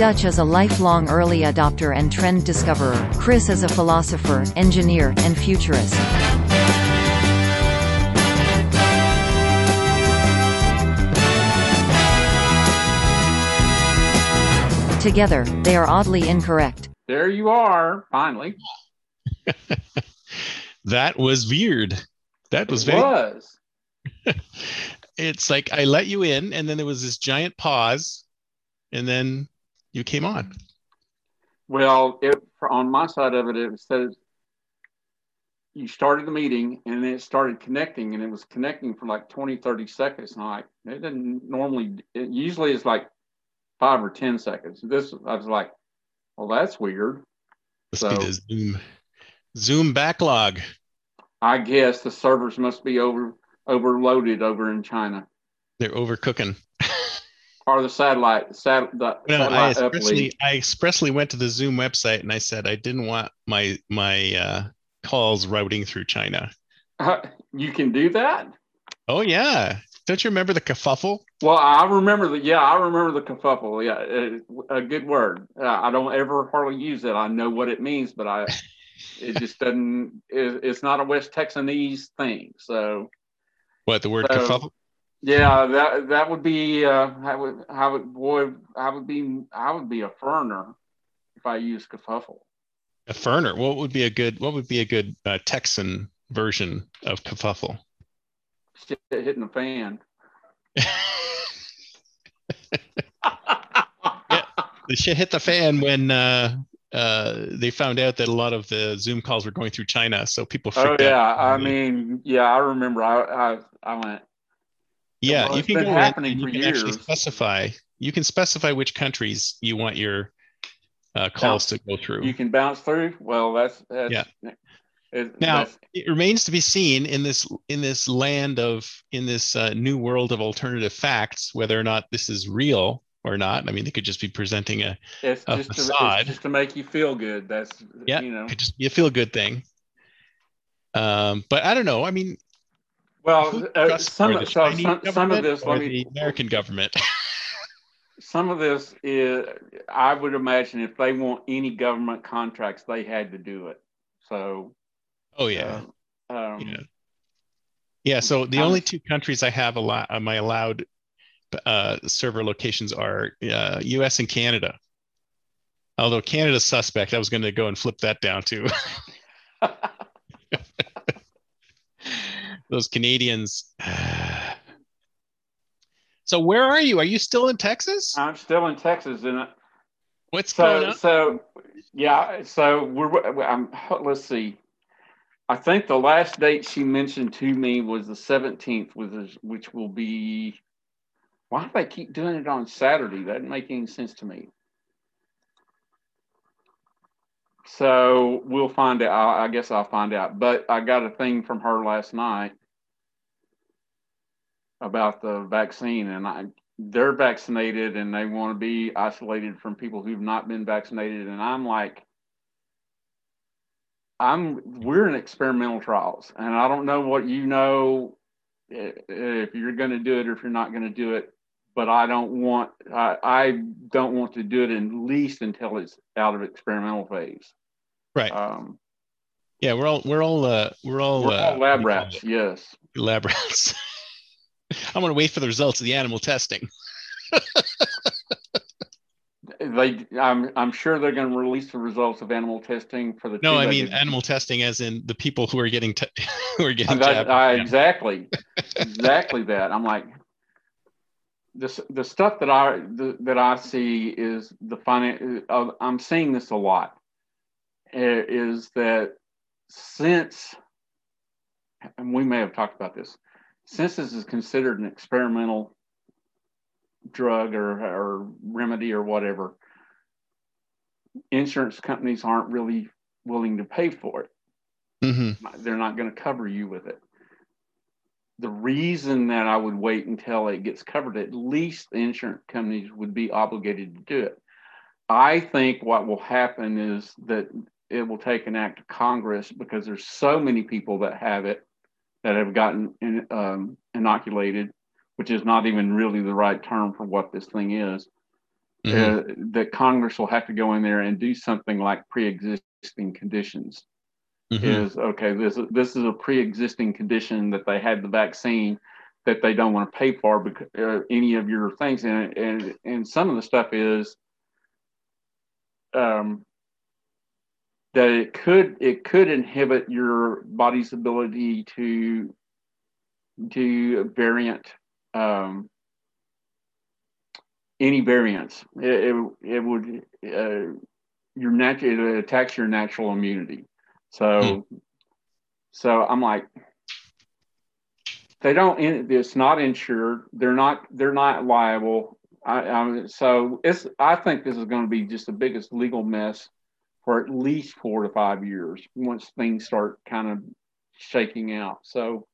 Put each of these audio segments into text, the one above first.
Dutch as a lifelong early adopter and trend discoverer, Chris as a philosopher, engineer, and futurist. Together, they are oddly incorrect. There you are, finally. that was weird. That was it very. Was. it's like I let you in, and then there was this giant pause, and then you came on. Well, it, on my side of it, it says you started the meeting and then it started connecting and it was connecting for like 20, 30 seconds. And like, it didn't normally, it usually is like five or 10 seconds. This, I was like, well, that's weird. Must so, be the Zoom, Zoom backlog. I guess the servers must be over overloaded over in China. They're overcooking. or the satellite, sat, the satellite I expressly, I expressly went to the Zoom website and I said I didn't want my my uh, calls routing through China. Uh, you can do that. Oh yeah, don't you remember the kerfuffle? Well, I remember the yeah, I remember the kerfuffle. Yeah, a good word. Uh, I don't ever hardly use it. I know what it means, but I it just doesn't. It, it's not a West Texanese thing. So what the word so, kerfuffle? Yeah, that that would be. Uh, I would. I would. Boy, I would be. I would be a ferner if I used kerfuffle. A ferner. What would be a good? What would be a good uh, Texan version of kerfuffle? Shit hitting the fan. yeah, the shit hit the fan when uh, uh, they found out that a lot of the Zoom calls were going through China, so people. Oh yeah, out. I mean, yeah, I remember. I I, I went yeah, well, you can go in and you can years. actually specify. You can specify which countries you want your uh, calls to go through. You can bounce through. Well, that's, that's yeah. It, now that's, it remains to be seen in this in this land of in this uh, new world of alternative facts whether or not this is real or not. I mean, they could just be presenting a, it's a just facade. To, just to make you feel good. That's yeah, you know, it could just be a feel good thing. Um, but I don't know. I mean, well, uh, some, so some, some of this, let me, the American government. some of this is, I would imagine, if they want any government contracts, they had to do it. So. Oh yeah. Uh, um, yeah. Yeah. So the only two countries I have a lot, uh, my allowed uh, server locations are uh, U.S. and Canada. Although Canada's suspect, I was going to go and flip that down too. those Canadians. so where are you? Are you still in Texas? I'm still in Texas, and what's so, going on? So yeah, so we're. I'm, let's see. I think the last date she mentioned to me was the 17th, which, which will be. Why do they keep doing it on Saturday? That doesn't make any sense to me. So we'll find out. I guess I'll find out. But I got a thing from her last night about the vaccine, and I they're vaccinated and they want to be isolated from people who've not been vaccinated, and I'm like. I'm we're in experimental trials, and I don't know what you know if you're going to do it or if you're not going to do it. But I don't want I, I don't want to do it at least until it's out of experimental phase. Right. Um, yeah, we're all we're all uh, we're all, we're all uh, lab rats. Yes, lab rats. I'm going to wait for the results of the animal testing. they, I'm, I'm sure they're going to release the results of animal testing for the. No, I mean animal testing, as in the people who are getting te- who are getting. That, I, exactly, exactly that. I'm like, this the stuff that I the, that I see is the finance. Uh, I'm seeing this a lot. Is that since, and we may have talked about this since this is considered an experimental drug or, or remedy or whatever, insurance companies aren't really willing to pay for it. Mm-hmm. They're not going to cover you with it. The reason that I would wait until it gets covered, at least the insurance companies would be obligated to do it. I think what will happen is that it will take an act of Congress because there's so many people that have it that have gotten in, um, inoculated, which is not even really the right term for what this thing is. mm-hmm. uh, that Congress will have to go in there and do something like pre-existing conditions. Mm-hmm. Is okay. This this is a pre-existing condition that they had the vaccine that they don't want to pay for because uh, any of your things and and and some of the stuff is um that it could it could inhibit your body's ability to do variant um, any variants. It, it, it would uh, your natural it attacks your natural immunity. So hmm. so I'm like they don't it's not insured they're not they're not liable I, I, so it's i think this is going to be just the biggest legal mess for at least four to five years once things start kind of shaking out. So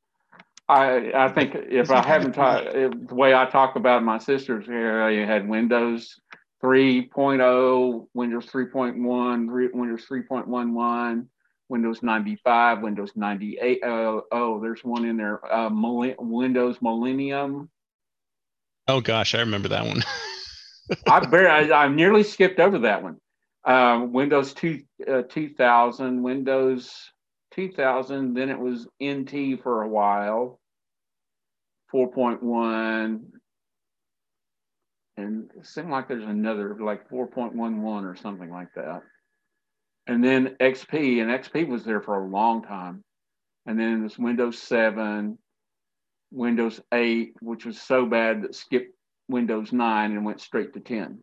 I I think if I haven't talked the way I talk about my sisters here, you had Windows 3.0, Windows 3.1, Windows 3.11, Windows 95, Windows 98. Uh, oh, there's one in there. Uh, Windows Millennium. Oh gosh, I remember that one. I, barely, I, I nearly skipped over that one. Um, Windows 2, uh, 2000, Windows 2000, then it was NT for a while, 4.1, and it seemed like there's another like 4.11 or something like that. And then XP, and XP was there for a long time. And then this Windows 7, Windows 8, which was so bad that skipped Windows 9 and went straight to 10.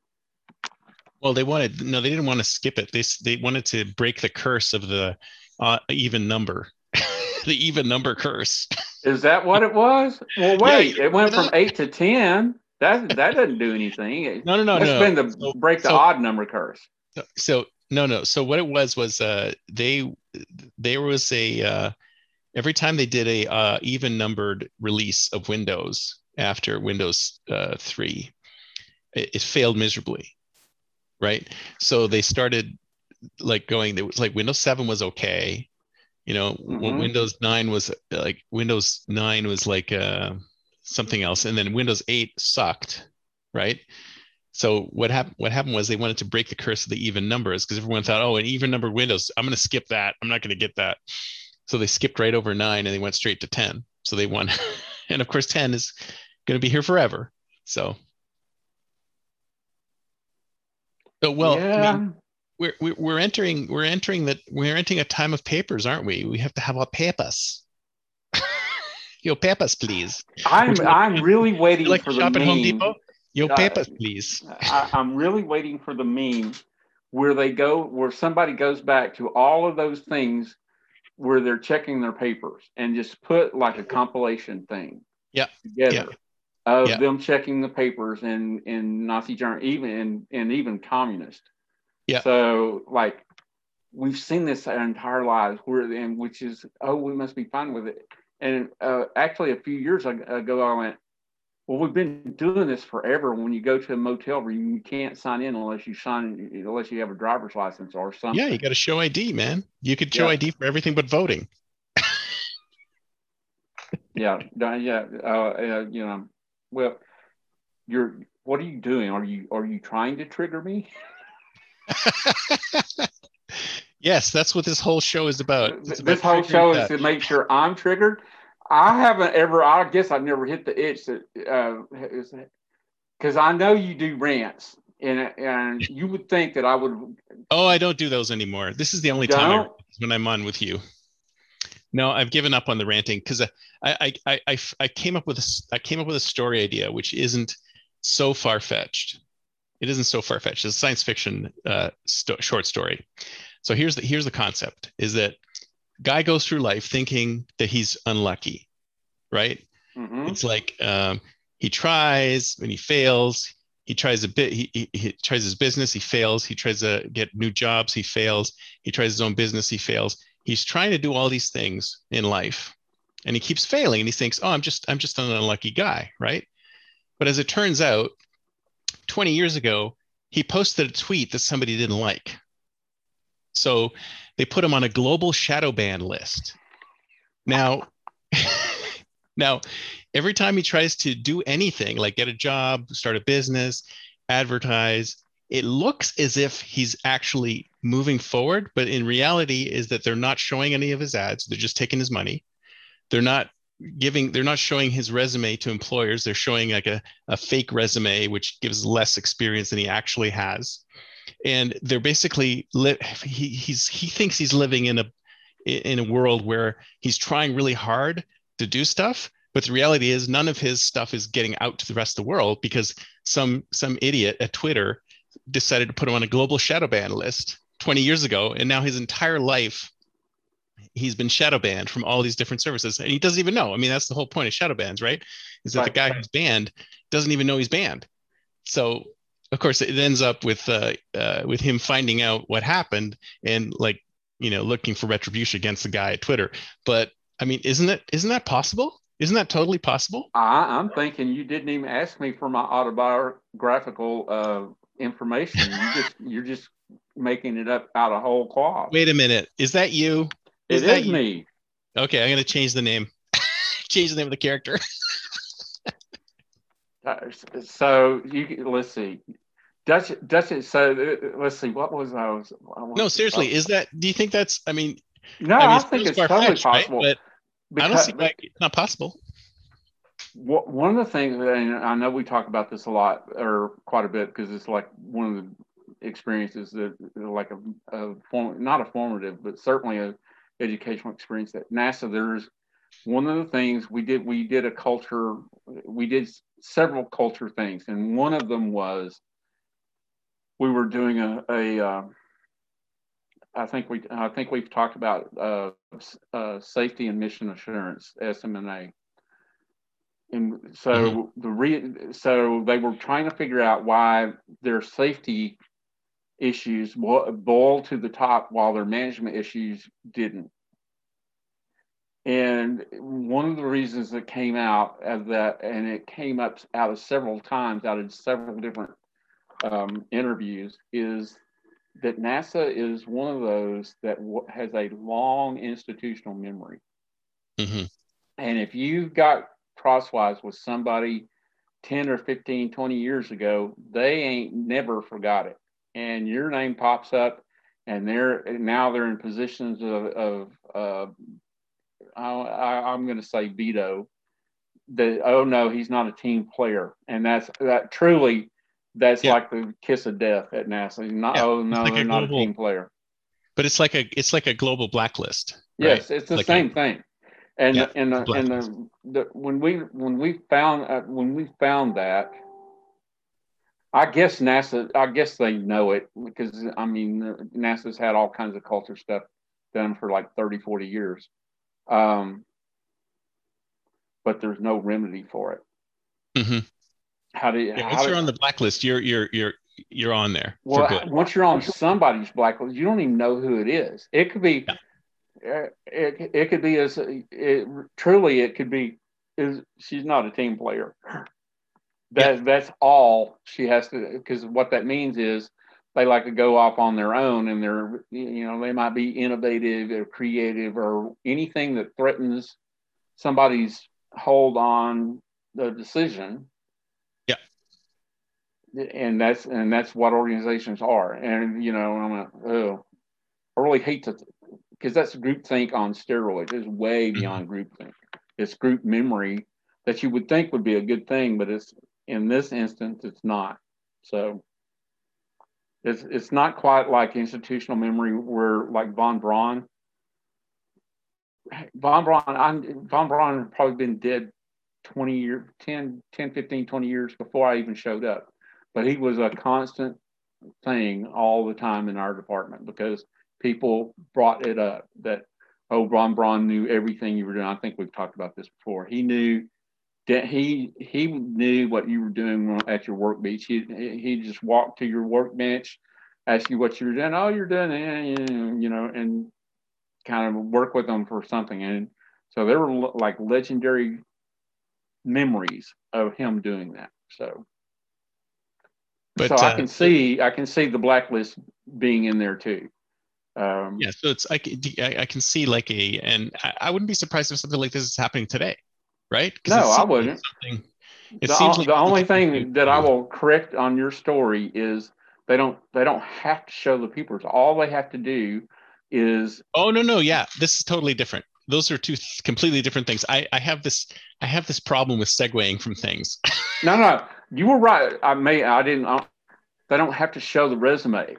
Well, they wanted no, they didn't want to skip it. They they wanted to break the curse of the uh, even number, the even number curse. Is that what it was? Well, wait, yeah, it went from eight to ten. That that doesn't do anything. No, no, no, It's no. been the so, break the so, odd number curse. So no, no. So what it was was uh, they there was a uh, every time they did a uh, even numbered release of Windows after Windows uh, three, it, it failed miserably right? So they started like going. It was like Windows Seven was okay, you know. Mm-hmm. Windows Nine was like Windows Nine was like uh, something else, and then Windows Eight sucked, right? So what happened? What happened was they wanted to break the curse of the even numbers because everyone thought, oh, an even number Windows, I'm going to skip that. I'm not going to get that. So they skipped right over nine and they went straight to ten. So they won, and of course, ten is going to be here forever. So So well, yeah. I mean, we're we're entering we're entering that we're entering a time of papers, aren't we? We have to have our papers. Your papers, please. I'm I'm really waiting like for the meme. Home Depot? Your uh, papers, please. I, I'm really waiting for the meme where they go where somebody goes back to all of those things where they're checking their papers and just put like a compilation thing yeah together. Yeah of yeah. them checking the papers in in Nazi Germany, even in and even communist. Yeah. So like we've seen this our entire lives, where and which is oh we must be fine with it. And uh, actually, a few years ago, I went, well, we've been doing this forever. When you go to a motel room, you can't sign in unless you sign unless you have a driver's license or something. Yeah, you got to show ID, man. You could show yeah. ID for everything but voting. yeah, yeah, uh, uh, you know, well, you're. What are you doing? Are you are you trying to trigger me? yes, that's what this whole show is about. It's this about whole show that. is to make sure I'm triggered. I haven't ever. I guess I've never hit the itch that because uh, I know you do rants, and and you would think that I would. Oh, I don't do those anymore. This is the only don't? time I, when I'm on with you. No, I've given up on the ranting because I, I, I, I, I came up with a, I came up with a story idea which isn't so far fetched. It isn't so far fetched. It's a science fiction uh, sto- short story. So here's the here's the concept: is that guy goes through life thinking that he's unlucky, right? Mm-hmm. It's like um, he tries and he fails. He tries a bit. He, he, he tries his business. He fails. He tries to get new jobs. He fails. He tries his own business. He fails he's trying to do all these things in life and he keeps failing and he thinks oh i'm just i'm just an unlucky guy right but as it turns out 20 years ago he posted a tweet that somebody didn't like so they put him on a global shadow ban list now now every time he tries to do anything like get a job start a business advertise. It looks as if he's actually moving forward, but in reality is that they're not showing any of his ads. They're just taking his money. They're not giving they're not showing his resume to employers they're showing like a, a fake resume which gives less experience than he actually has and they're basically li- he he's he thinks he's living in a in a world where he's trying really hard to do stuff but the reality is none of his stuff is getting out to the rest of the world because some some idiot at twitter decided to put him on a global shadow ban list 20 years ago and now his entire life he's been shadow banned from all these different services and he doesn't even know. I mean that's the whole point of shadow bans right? Is that right. the guy who's banned doesn't even know he's banned. So of course it ends up with uh, uh, with him finding out what happened and like you know looking for retribution against the guy at twitter. But i mean isn't it isn't that possible? Isn't that totally possible? I, i'm thinking you didn't even ask me for my autobiographical uh, information you just you're just making it up out of whole cloth wait a minute is that you is it is you? me okay i'm to change the name change the name of the character uh, so you let's see does it? Does it? So uh, let's see. What was I was? I no, seriously. Is that? Do you think that's? I mean, no, I, mean, I think it's totally possible. Right? But because, I don't see why it's not possible. One of the things, and I know we talk about this a lot or quite a bit because it's like one of the experiences that, like a, a form, not a formative, but certainly a educational experience that NASA. There's one of the things we did. We did a culture. We did several culture things, and one of them was we were doing a, a uh, I think we I think we've talked about uh, uh, safety and mission assurance SM&A. And so mm-hmm. the re, so they were trying to figure out why their safety issues boiled to the top while their management issues didn't. And one of the reasons that came out of that, and it came up out of several times, out of several different um, interviews is that NASA is one of those that w- has a long institutional memory. Mm-hmm. And if you've got crosswise with somebody 10 or 15, 20 years ago, they ain't never forgot it. And your name pops up and they're now they're in positions of, of uh, I, am going to say veto that, oh no, he's not a team player. And that's that truly that's yeah. like the kiss of death at NASA. Not yeah. oh no, like they're not global, a team player. But it's like a it's like a global blacklist. Yes, it's the like same a, thing. And yeah, and the, and the, the, when we when we found uh, when we found that, I guess NASA I guess they know it because I mean NASA's had all kinds of culture stuff done for like 30 40 years. Um, but there's no remedy for it. Mm-hmm. How do you? Yeah, once you're on the blacklist, you're you're you're you're on there. Well, once you're on somebody's blacklist, you don't even know who it is. It could be. Yeah. It, it could be as it, truly it could be is she's not a team player that yeah. that's all she has to because what that means is they like to go off on their own and they're you know they might be innovative or creative or anything that threatens somebody's hold on the decision yeah and that's and that's what organizations are. And you know, I'm like, oh, I really hate to, because that's groupthink on steroids. It's way mm-hmm. beyond groupthink. It's group memory that you would think would be a good thing, but it's in this instance, it's not. So it's it's not quite like institutional memory where like von Braun. Von Braun, I'm, von Braun had probably been dead 20 years, 10, 10, 15, 20 years before I even showed up but he was a constant thing all the time in our department because people brought it up that oh Von Braun knew everything you were doing. I think we've talked about this before. He knew that he he knew what you were doing at your work beach. He he just walked to your workbench, ask you what you were doing. Oh, you're doing you know, and kind of work with them for something. And so there were like legendary memories of him doing that. So but so I uh, can see I can see the blacklist being in there too. Um, yeah, so it's I, I can see like a and I wouldn't be surprised if something like this is happening today, right? No, I wouldn't. Something It the, seems like the only thing that I will correct on your story is they don't they don't have to show the peepers. All they have to do is oh no no yeah this is totally different those are two completely different things i i have this i have this problem with segueing from things no no you were right i may i didn't I, they don't have to show the resume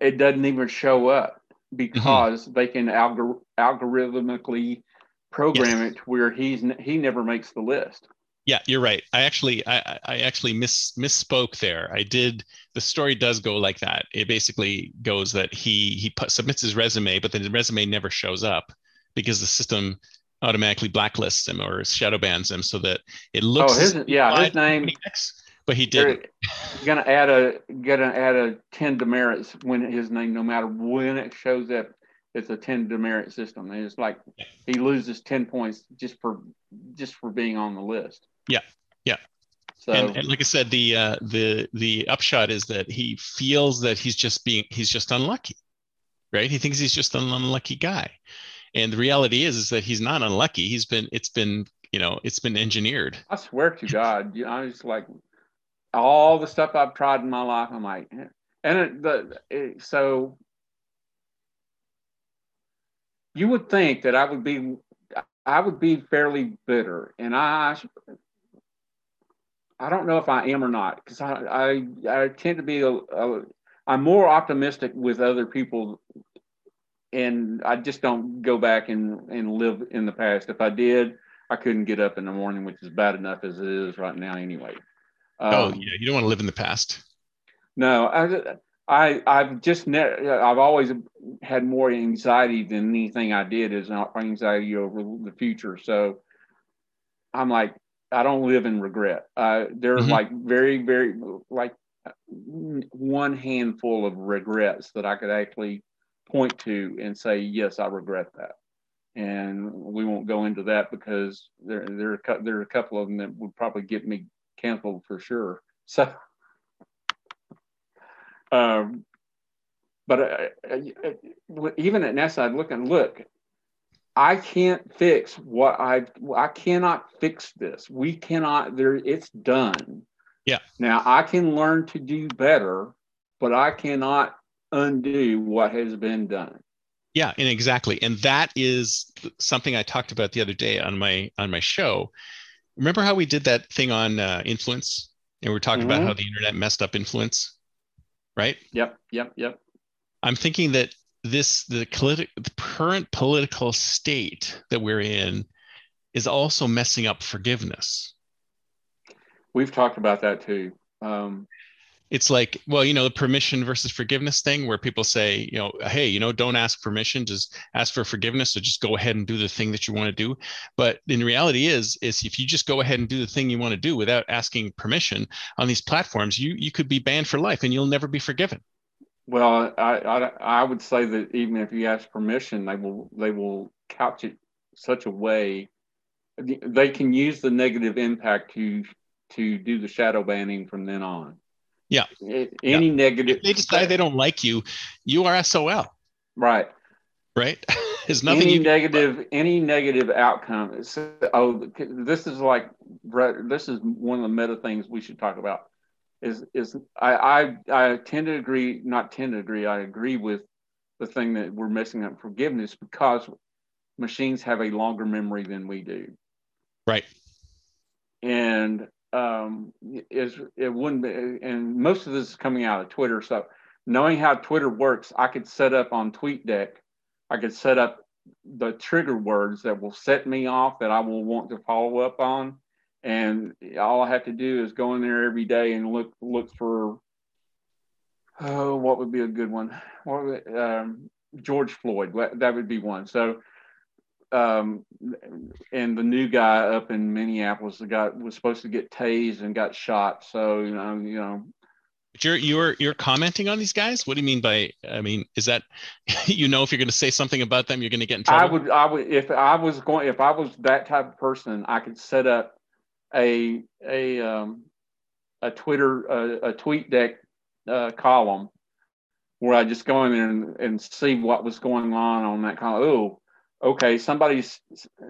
it doesn't even show up because mm-hmm. they can algor- algorithmically program yes. it to where he's he never makes the list. Yeah you're right. I actually i i actually miss misspoke there. I did the story does go like that. It basically goes that he he put, submits his resume but then the resume never shows up because the system automatically blacklists him or shadow bans him so that it looks oh his, yeah his name but he did gonna add a gonna add a 10 demerits when his name no matter when it shows up it's a 10 demerit system and it's like he loses 10 points just for just for being on the list yeah, yeah. So, and, and like I said, the uh, the the upshot is that he feels that he's just being he's just unlucky, right? He thinks he's just an unlucky guy, and the reality is is that he's not unlucky. He's been it's been you know it's been engineered. I swear to God, you know, I was like all the stuff I've tried in my life. I'm like, and it, the it, so you would think that I would be I would be fairly bitter, and I I don't know if I am or not because I, I, I tend to be a, a I'm more optimistic with other people, and I just don't go back and and live in the past. If I did, I couldn't get up in the morning, which is bad enough as it is right now anyway. Oh, um, oh yeah, you don't want to live in the past. No, I I I've just ne- I've always had more anxiety than anything I did is not anxiety over the future. So I'm like I don't live in regret. Uh, there's mm-hmm. like very, very like one handful of regrets that I could actually point to and say, yes, I regret that. And we won't go into that because there there are, there are a couple of them that would probably get me canceled for sure. So, um, but uh, uh, even at NASA, I'd look and look. I can't fix what I I cannot fix this. We cannot there it's done. Yeah. Now I can learn to do better, but I cannot undo what has been done. Yeah, and exactly. And that is something I talked about the other day on my on my show. Remember how we did that thing on uh, influence and we are talking mm-hmm. about how the internet messed up influence, right? Yep, yep, yep. I'm thinking that this the, politi- the current political state that we're in is also messing up forgiveness. We've talked about that too. Um, it's like, well, you know, the permission versus forgiveness thing where people say, you know, hey, you know, don't ask permission, just ask for forgiveness. So just go ahead and do the thing that you want to do. But in reality is, is if you just go ahead and do the thing you want to do without asking permission on these platforms, you you could be banned for life and you'll never be forgiven. Well, I, I, I would say that even if you ask permission, they will they will couch it such a way they can use the negative impact to to do the shadow banning from then on. Yeah. Any yeah. negative. If they decide they don't like you, you are SOL. Right. Right. There's nothing. Any negative, any negative outcome. oh, this is like this is one of the meta things we should talk about is is I, I I tend to agree, not tend to agree. I agree with the thing that we're missing up forgiveness because machines have a longer memory than we do. Right. And um, is it wouldn't be, and most of this is coming out of Twitter. So knowing how Twitter works, I could set up on TweetDeck, I could set up the trigger words that will set me off that I will want to follow up on and all I have to do is go in there every day and look look for oh what would be a good one what um, George Floyd that would be one so um, and the new guy up in Minneapolis the guy was supposed to get tased and got shot. So you know you know. But you're you're you're commenting on these guys? What do you mean by i mean is that you know if you're going to say something about them you're going to get in trouble? i would i would if i was going if i was that type of person i could set up a a um, a Twitter a, a TweetDeck uh, column where I just go in there and, and see what was going on on that column. Oh, okay, somebody's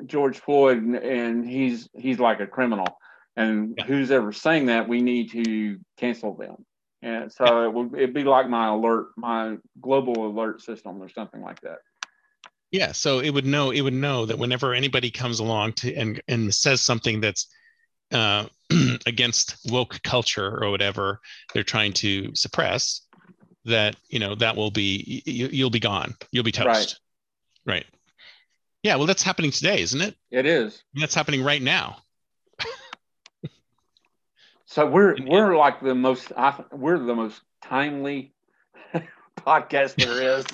George Floyd and, he's he's like a criminal. and yeah. who's ever saying that we need to cancel them. And so yeah. it would it'd be like my alert, my global alert system or something like that. Yeah, so it would know it would know that whenever anybody comes along to and and says something that's uh, against woke culture or whatever they're trying to suppress, that you know that will be you, will be gone, you'll be toast. Right. right. Yeah, well, that's happening today, isn't it? It is. That's happening right now. so we're we're like the most we're the most timely podcast there is.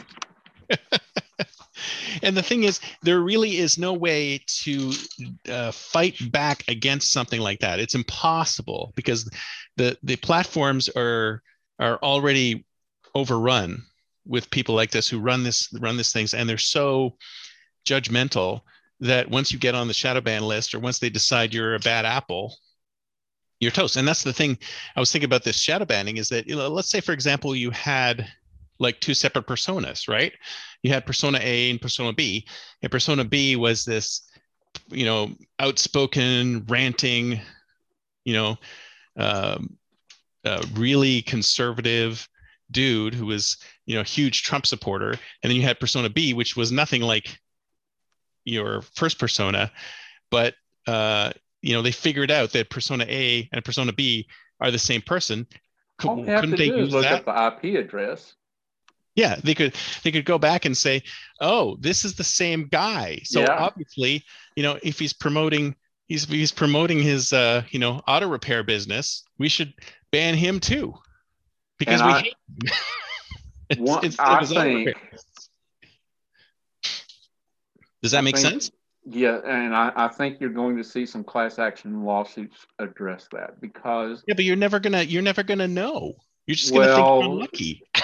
and the thing is, there really is no way to uh, fight back against something like that. It's impossible because the the platforms are are already overrun with people like this who run this run these things, and they're so judgmental that once you get on the shadow ban list or once they decide you're a bad apple you're toast and that's the thing i was thinking about this shadow banning is that you know, let's say for example you had like two separate personas, right? You had persona A and persona B, and persona B was this, you know, outspoken, ranting, you know, um, really conservative dude who was, you know, huge Trump supporter, and then you had persona B, which was nothing like your first persona, but uh, you know, they figured out that persona A and persona B are the same person. All Couldn't they use look that? at the IP address yeah they could they could go back and say oh this is the same guy so yeah. obviously you know if he's promoting he's he's promoting his uh you know auto repair business we should ban him too because and we I, hate him. one, I think, does that I make think, sense yeah and I, I think you're going to see some class action lawsuits address that because yeah but you're never gonna you're never gonna know you're just gonna well, think you're lucky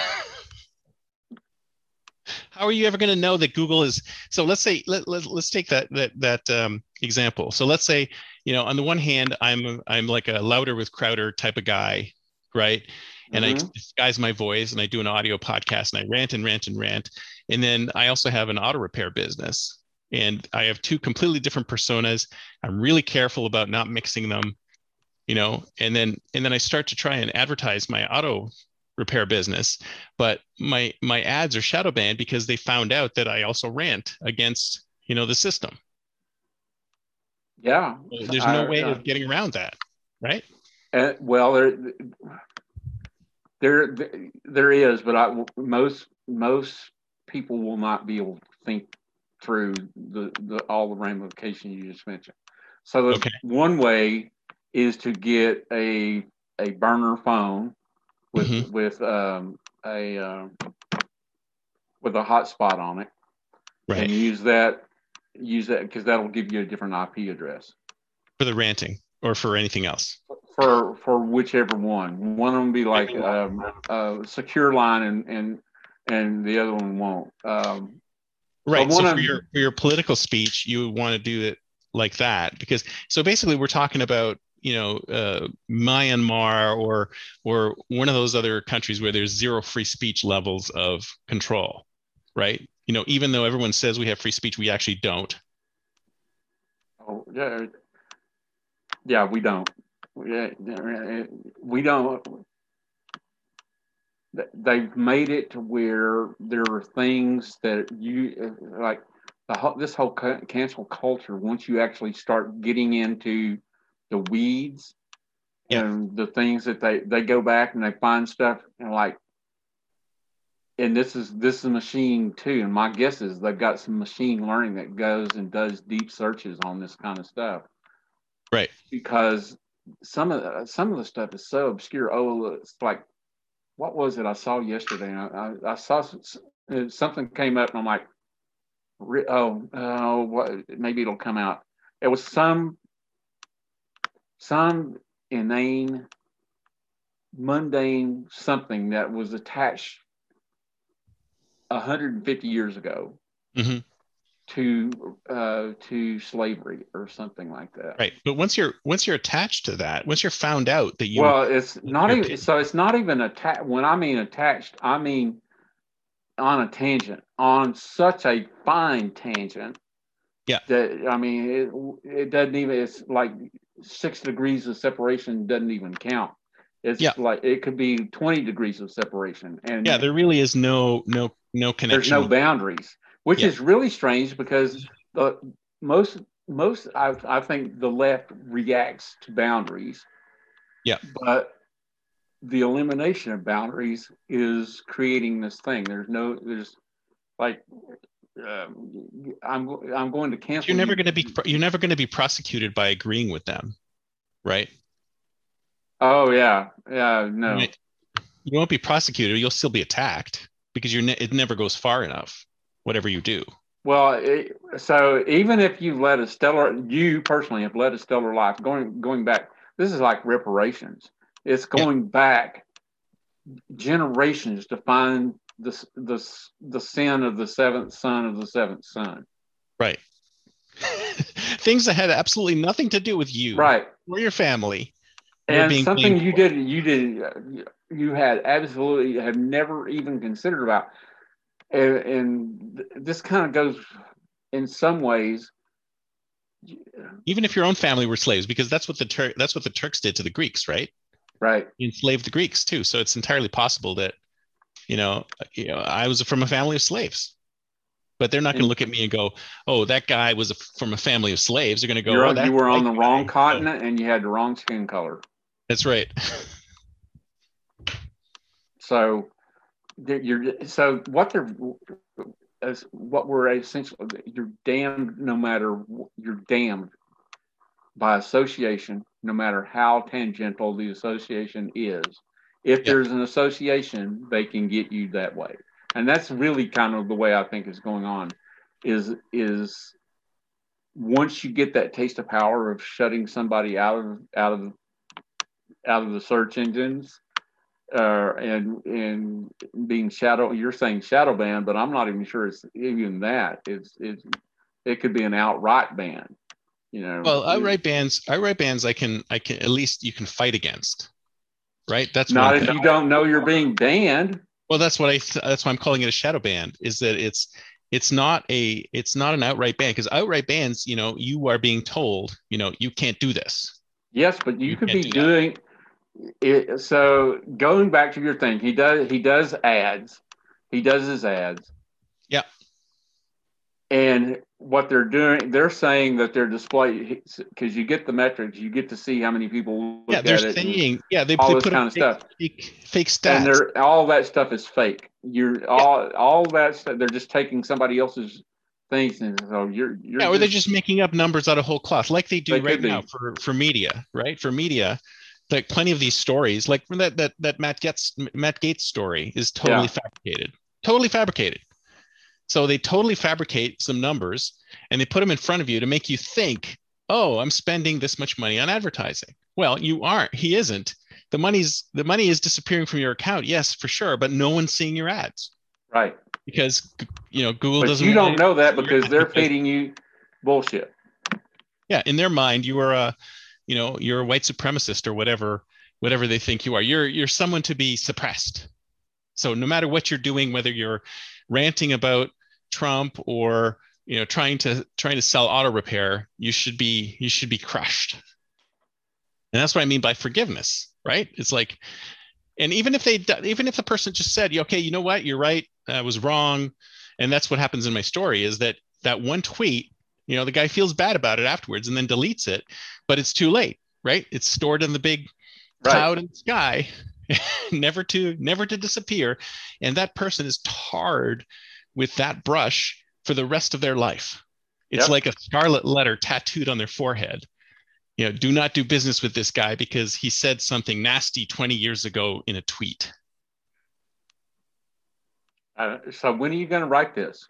how are you ever going to know that Google is? So let's say let, let us take that that that um, example. So let's say you know on the one hand I'm I'm like a louder with Crowder type of guy, right? And mm-hmm. I disguise my voice and I do an audio podcast and I rant and rant and rant. And then I also have an auto repair business and I have two completely different personas. I'm really careful about not mixing them, you know, and then and then I start to try and advertise my auto repair business. But my my ads are shadow banned because they found out that i also rant against you know the system. Yeah. So there's no I, way uh, of getting around that right? Uh, well there there there is but i most most people will not be able to think through the, the all the ramifications you just mentioned so okay. one way is to get a a burner phone with mm-hmm. with um, a uh, with a hotspot on it, right. and use that use that because that'll give you a different IP address for the ranting or for anything else. For for whichever one, one of them be like um, a secure line, and and and the other one won't. Um, right. So for your for your political speech, you would want to do it like that because so basically we're talking about you know uh, Myanmar or or one of those other countries where there's zero free speech levels of control, right? You know, even though everyone says we have free speech, we actually don't. Oh yeah, yeah, we don't. Yeah, we don't. They've made it to where there are things that you like. The whole, this whole cancel culture. Once you actually start getting into the weeds yeah. and the things that they they go back and they find stuff and like and this is this is a machine too and my guess is they've got some machine learning that goes and does deep searches on this kind of stuff right because some of the, some of the stuff is so obscure oh it's like what was it i saw yesterday? I, I, I saw some, something came up and i'm like oh oh what maybe it'll come out. It was some some inane, mundane something that was attached 150 years ago. Mm-hmm. To uh, to slavery or something like that. Right, but once you're once you're attached to that, once you're found out that you well, it's not even so. It's not even attached. When I mean attached, I mean on a tangent, on such a fine tangent. Yeah. That I mean, it, it doesn't even. It's like six degrees of separation doesn't even count. It's yeah. like it could be 20 degrees of separation. And yeah, there really is no no no connection. There's no boundaries, which yeah. is really strange because the most most I, I think the left reacts to boundaries. Yeah. But the elimination of boundaries is creating this thing. There's no there's like um, I'm I'm going to cancel. You're never going to be you're never going to be prosecuted by agreeing with them, right? Oh yeah, yeah. No, you won't be prosecuted. You'll still be attacked because you're ne- it never goes far enough. Whatever you do. Well, it, so even if you've led a stellar, you personally have led a stellar life. Going going back, this is like reparations. It's going yeah. back generations to find the the the sin of the seventh son of the seventh son. Right. Things that had absolutely nothing to do with you, right, or your family and something you did you did uh, you had absolutely have never even considered about and, and this kind of goes in some ways. Even if your own family were slaves because that's what the Tur- that's what the turks did to the greeks right? Right. You enslaved the greeks too. So it's entirely possible that you know you know i was from a family of slaves. But they're not going to look at me and go, "Oh, that guy was a, from a family of slaves." They're going to go, oh, "You were on the wrong oh. continent and you had the wrong skin color." That's right. so you're so what they're as what we're essentially you're damned no matter you're damned by association no matter how tangential the association is. If there's an association they can get you that way. And that's really kind of the way i think is going on is is once you get that taste of power of shutting somebody out of out of out of the search engines uh, and and being shadow. You're saying shadow ban, but I'm not even sure it's even that. It's it's it could be an outright ban. You know. Well, outright bans, outright bans, I can I can at least you can fight against, right? That's not if you don't know you're being banned. Well, that's what I that's why I'm calling it a shadow ban. Is that it's it's not a it's not an outright ban because outright bans, you know, you are being told, you know, you can't do this. Yes, but you, you could be do doing. It, so going back to your thing, he does he does ads. He does his ads. Yeah. And what they're doing, they're saying that they're display because you get the metrics, you get to see how many people. yeah, they're saying, yeah, they, all they this put kind of fake, stuff. Fake, fake stats. And they're all that stuff is fake. You're yeah. all all that stuff. They're just taking somebody else's things, and so you're, you're yeah, or they're just making up numbers out of whole cloth, like they do they right now for for media, right? For media, like plenty of these stories, like that that that Matt Gaetz Matt Gaetz story is totally yeah. fabricated, totally fabricated. So they totally fabricate some numbers and they put them in front of you to make you think, oh, I'm spending this much money on advertising. Well, you aren't. He isn't. The money's the money is disappearing from your account, yes, for sure, but no one's seeing your ads. Right. Because you know Google but doesn't. You don't know that because they're feeding you bullshit. Yeah, in their mind, you are a you know you're a white supremacist or whatever whatever they think you are you're you're someone to be suppressed. So no matter what you're doing whether you're ranting about trump or you know trying to trying to sell auto repair you should be you should be crushed. And that's what i mean by forgiveness right? It's like and even if they even if the person just said okay you know what? You're right. I was wrong. And that's what happens in my story is that that one tweet you know the guy feels bad about it afterwards and then deletes it but it's too late, right? It's stored in the big cloud in the sky, never to never to disappear, and that person is tarred with that brush for the rest of their life. It's yep. like a scarlet letter tattooed on their forehead. You know, do not do business with this guy because he said something nasty 20 years ago in a tweet. Uh, so when are you going to write this?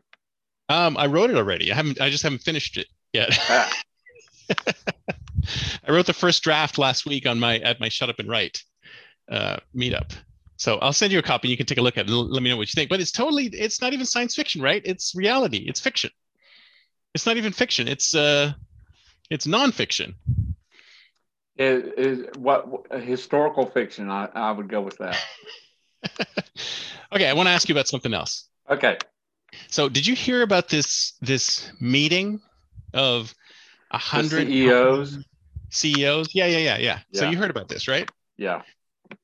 Um, I wrote it already. I haven't. I just haven't finished it yet. Ah. I wrote the first draft last week on my at my Shut Up and Write uh, meetup. So I'll send you a copy. You can take a look at it. Let me know what you think. But it's totally, it's not even science fiction, right? It's reality. It's fiction. It's not even fiction. It's uh, it's nonfiction. It is what historical fiction. I, I would go with that. okay, I want to ask you about something else. Okay. So, did you hear about this this meeting of a hundred CEOs? CEOs. Yeah, yeah, yeah, yeah. So you heard about this, right? Yeah.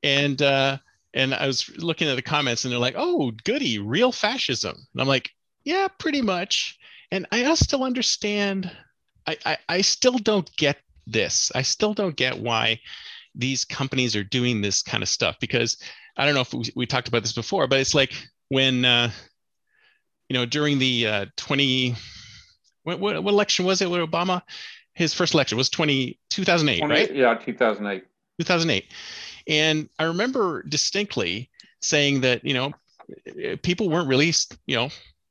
And uh, and I was looking at the comments, and they're like, "Oh, goody, real fascism." And I'm like, "Yeah, pretty much." And I still understand. I, I, I still don't get this. I still don't get why these companies are doing this kind of stuff because I don't know if we, we talked about this before, but it's like when uh, you know during the uh, 20 what, what, what election was it with Obama? His first election was 20 2008, 20 right? Yeah, 2008. 2008. And I remember distinctly saying that, you know, people weren't really, you know,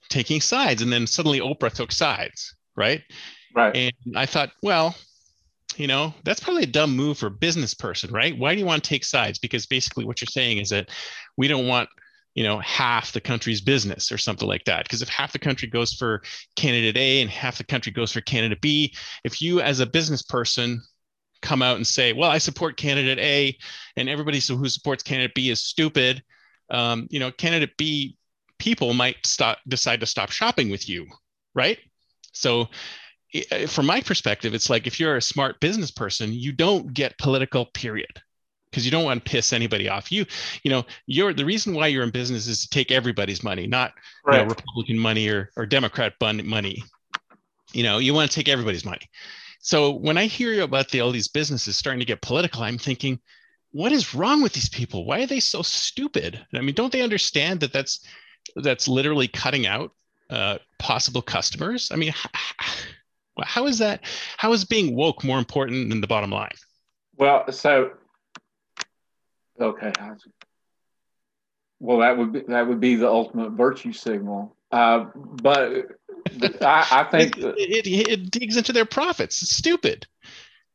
taking sides. And then suddenly Oprah took sides, right? Right. And I thought, well, you know, that's probably a dumb move for a business person, right? Why do you want to take sides? Because basically what you're saying is that we don't want, you know, half the country's business or something like that. Because if half the country goes for candidate A and half the country goes for candidate B, if you as a business person come out and say, well, I support candidate A and everybody who supports candidate B is stupid, um, you know, candidate B people might stop decide to stop shopping with you, right? So from my perspective, it's like if you're a smart business person, you don't get political, period. Because you don't want to piss anybody off. You, you know, you're the reason why you're in business is to take everybody's money, not Right. you know, Republican money or or Democrat bun- money. You know, you want to take everybody's money. So when I hear about the, all these businesses starting to get political, I'm thinking, what is wrong with these people? Why are they so stupid? I mean, don't they understand that that's that's literally cutting out uh, possible customers? I mean, how is that? How is being woke more important than the bottom line? Well, so okay. Well, that would be that would be the ultimate virtue signal. Uh, but I, I think it, it, it, it digs into their profits. It's stupid.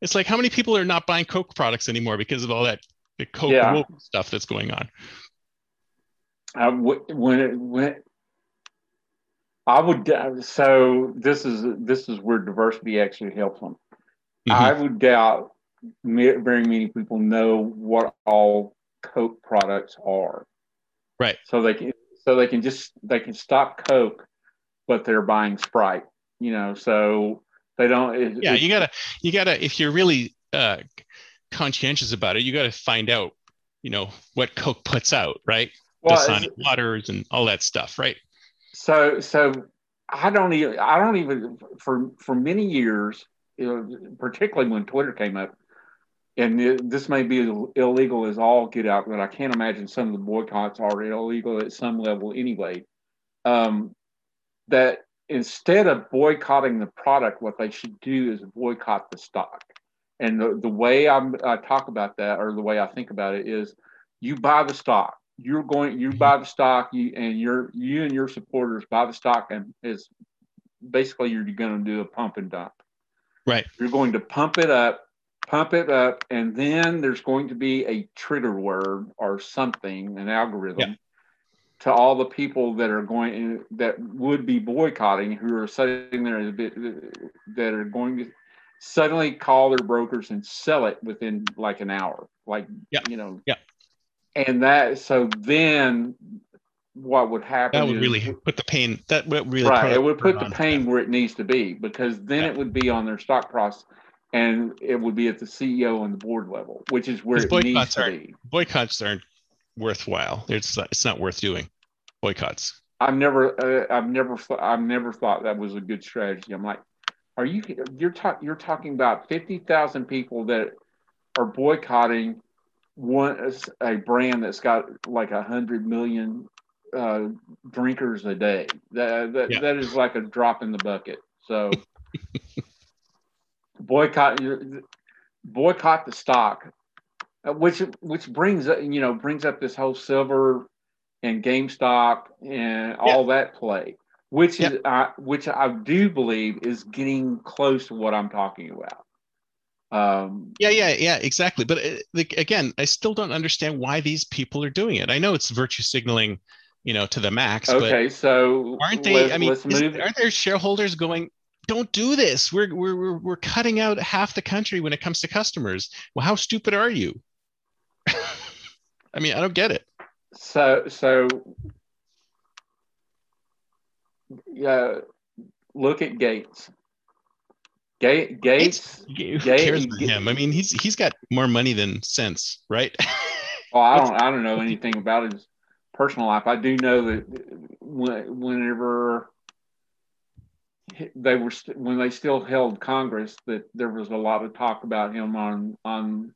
It's like how many people are not buying Coke products anymore because of all that the Coke Yeah. stuff that's going on. I w- when it when I would doubt- so this is this is where diversity actually helps them. I would doubt very many people know what all Coke products are. Right. So they can so they can just they can stop Coke, but they're buying Sprite. You know, so they don't. It, yeah you gotta you gotta if you're really uh conscientious about it you gotta find out you know what coke puts out right well, the it's- waters and all that stuff right So so I don't even I don't even for for many years, you know, particularly when Twitter came up, and it, this may be illegal as all get out, but I can't imagine some of the boycotts are illegal at some level anyway. Um, that instead of boycotting the product, what they should do is boycott the stock. And the, the way I'm, I talk about that, or the way I think about it, is you buy the stock. You're going, you buy the stock, you and your you and your supporters buy the stock, and it's basically you're going to do a pump and dump. right You're going to pump it up, pump it up, and then there's going to be a trigger word or something, an algorithm, Yeah. to all the people that are going that would be boycotting, who are sitting there a bit that are going to suddenly call their brokers and sell it within like an hour, like Yeah. you know, Yeah. and that so then what would happen that would is- really put the pain that would really right it would put the pain where it needs to be because then Yeah. it would be on their stock price and it would be at the ceo and the board level which is where it needs to be boycotts aren't worthwhile it's it's not worth doing boycotts i've never uh, i've never i've never thought that was a good strategy i'm like are you you're talking you're talking about 50,000 people that are boycotting one a brand that's got like a hundred million uh, drinkers a day. That that, Yeah. that is like a drop in the bucket. So boycott boycott the stock, uh, which which brings uh, you know brings up this whole silver and GameStop and all that play, which is uh, which I do believe is getting close to what I'm talking about. Um, yeah yeah yeah exactly. But uh, like, again i still don't understand why these people are doing it. I know it's virtue signaling you know to the max okay, so aren't they i mean is- aren't there shareholders going don't do this we're, we're we're we're cutting out half the country when it comes to customers well how stupid are you i mean i don't get it So so yeah, look at Gaetz. Gates, Gates, who cares about him? I mean, he's he's got more money than sense, right? well, I don't I don't know anything about his personal life. I do know that whenever they were when they still held Congress, that there was a lot of talk about him on on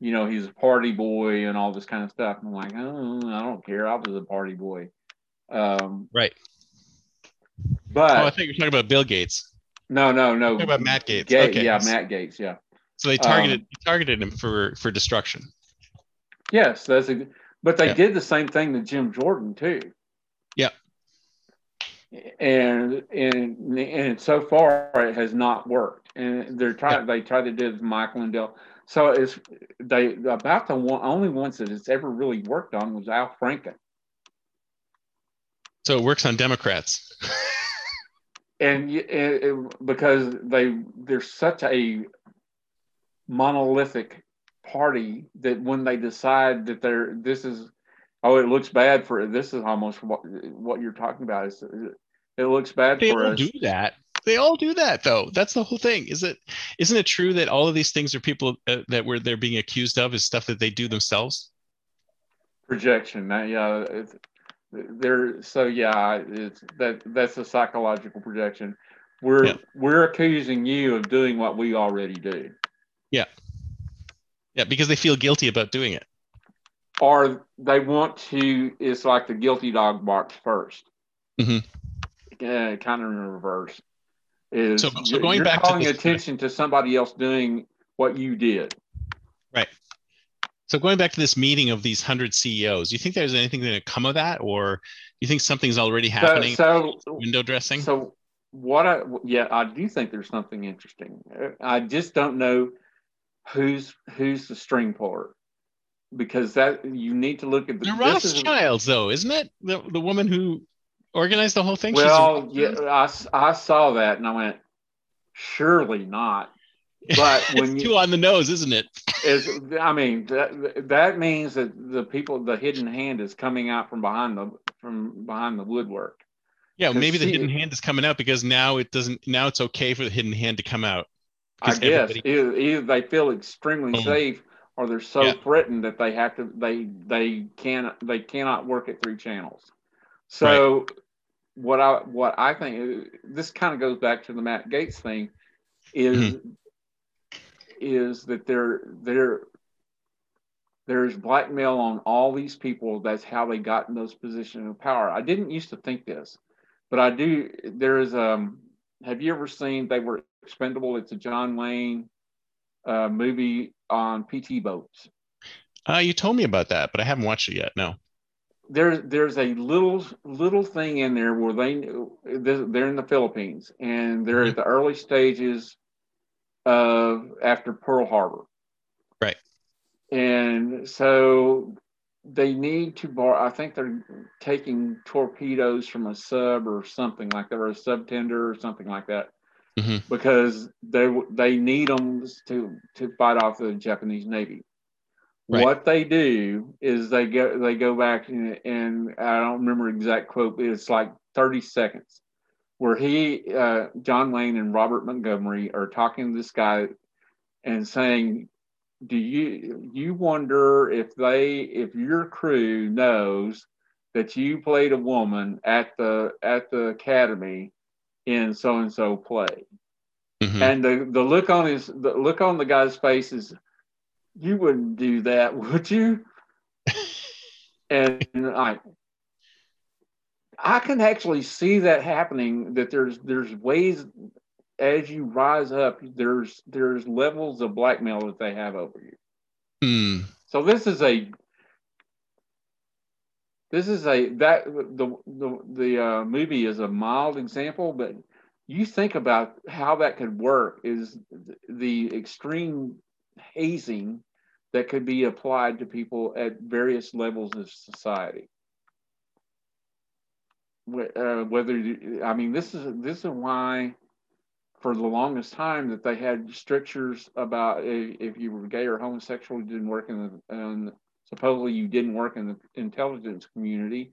you know he's a party boy and all this kind of stuff. I'm like, oh, I don't care. I was a party boy. Um, right. But oh, I think you're talking about Bill Gates. No, no, no. Talking about Matt Gaetz. Ga- okay. Yeah, Matt Gaetz. Yeah. So they targeted um, targeted him for for destruction. Yes, that's a. But they yeah. did the same thing to Jim Jordan too. Yeah. And and and so far it has not worked. And they're trying. Yeah. They tried to do it with Michael Lindell. So it's they about the one, only ones that it's ever really worked on was Al Franken. So it works on Democrats. and it, it, because they they're such a monolithic party that when they decide that they're this is oh it looks bad for this is almost what what you're talking about is it looks bad they for all us. do that. They all do that though. That's the whole thing. Is it isn't it true that all of these things are people uh, that were they're being accused of is stuff that they do themselves? Projection. That, yeah it's, there so yeah it's that that's a psychological projection. We're yeah. we're accusing you of doing what we already do. Yeah. Yeah because they feel guilty about doing it or they want to it's like the guilty dog barks 1st mm-hmm. uh, kind of in reverse is so, so going back calling to this, attention to somebody else doing what you did right so going back to this meeting of these hundred CEOs, do you think there's anything going to come of that, or do you think something's already happening? So, so window dressing. So what I yeah I do think there's something interesting. I just don't know who's who's the string puller because that you need to look at the, the Rothschilds though, isn't it? The the woman who organized the whole thing. Well, yeah, I, I saw that and I went, surely not. But when you, too on the nose, isn't it? is I mean that that means that the people, the hidden hand is coming out from behind the from behind the woodwork. Yeah, maybe the hidden hand is coming out because now it doesn't. Now it's okay for the hidden hand to come out. I guess everybody... either, either, they feel extremely safe or they're so yeah. threatened that they have to they they can't they cannot work at three channels. So right. what I what I think this kind of goes back to the Matt Gaetz thing is mm-hmm is that there there there's blackmail on all these people. That's how they got in those positions of power. I didn't used to think this, but I do. There is um. Have you ever seen They Were Expendable? It's a John Wayne uh, movie on PT boats. Uh, you told me about that, but I haven't watched it yet. No. There's there's a little little thing in there where they they're in the Philippines and they're mm-hmm. at the early stages of after Pearl Harbor. Right. And so they need to borrow. I think they're taking torpedoes from a sub or something like that, or a sub tender or something like that, mm-hmm. because they they need them to to fight off the Japanese Navy. Right. What they do is they go they go back and, and I don't remember exact quote. but it's like thirty seconds where he, uh, John Wayne and Robert Montgomery are talking to this guy and saying, "Do you you wonder if they if your crew knows that you played a woman at the at the academy in so and so play?" Mm-hmm. And the the look on his the look on the guy's face is, "You wouldn't do that, would you?" and I I can actually see that happening. That there's there's ways as you rise up, there's there's levels of blackmail that they have over you. Mm. So this is a this is a that the the the uh, movie is a mild example, but you think about how that could work is the extreme hazing that could be applied to people at various levels of society. Uh, whether I mean this is this is why for the longest time that they had strictures about if, if you were gay or homosexual, you didn't work in the and supposedly you didn't work in the intelligence community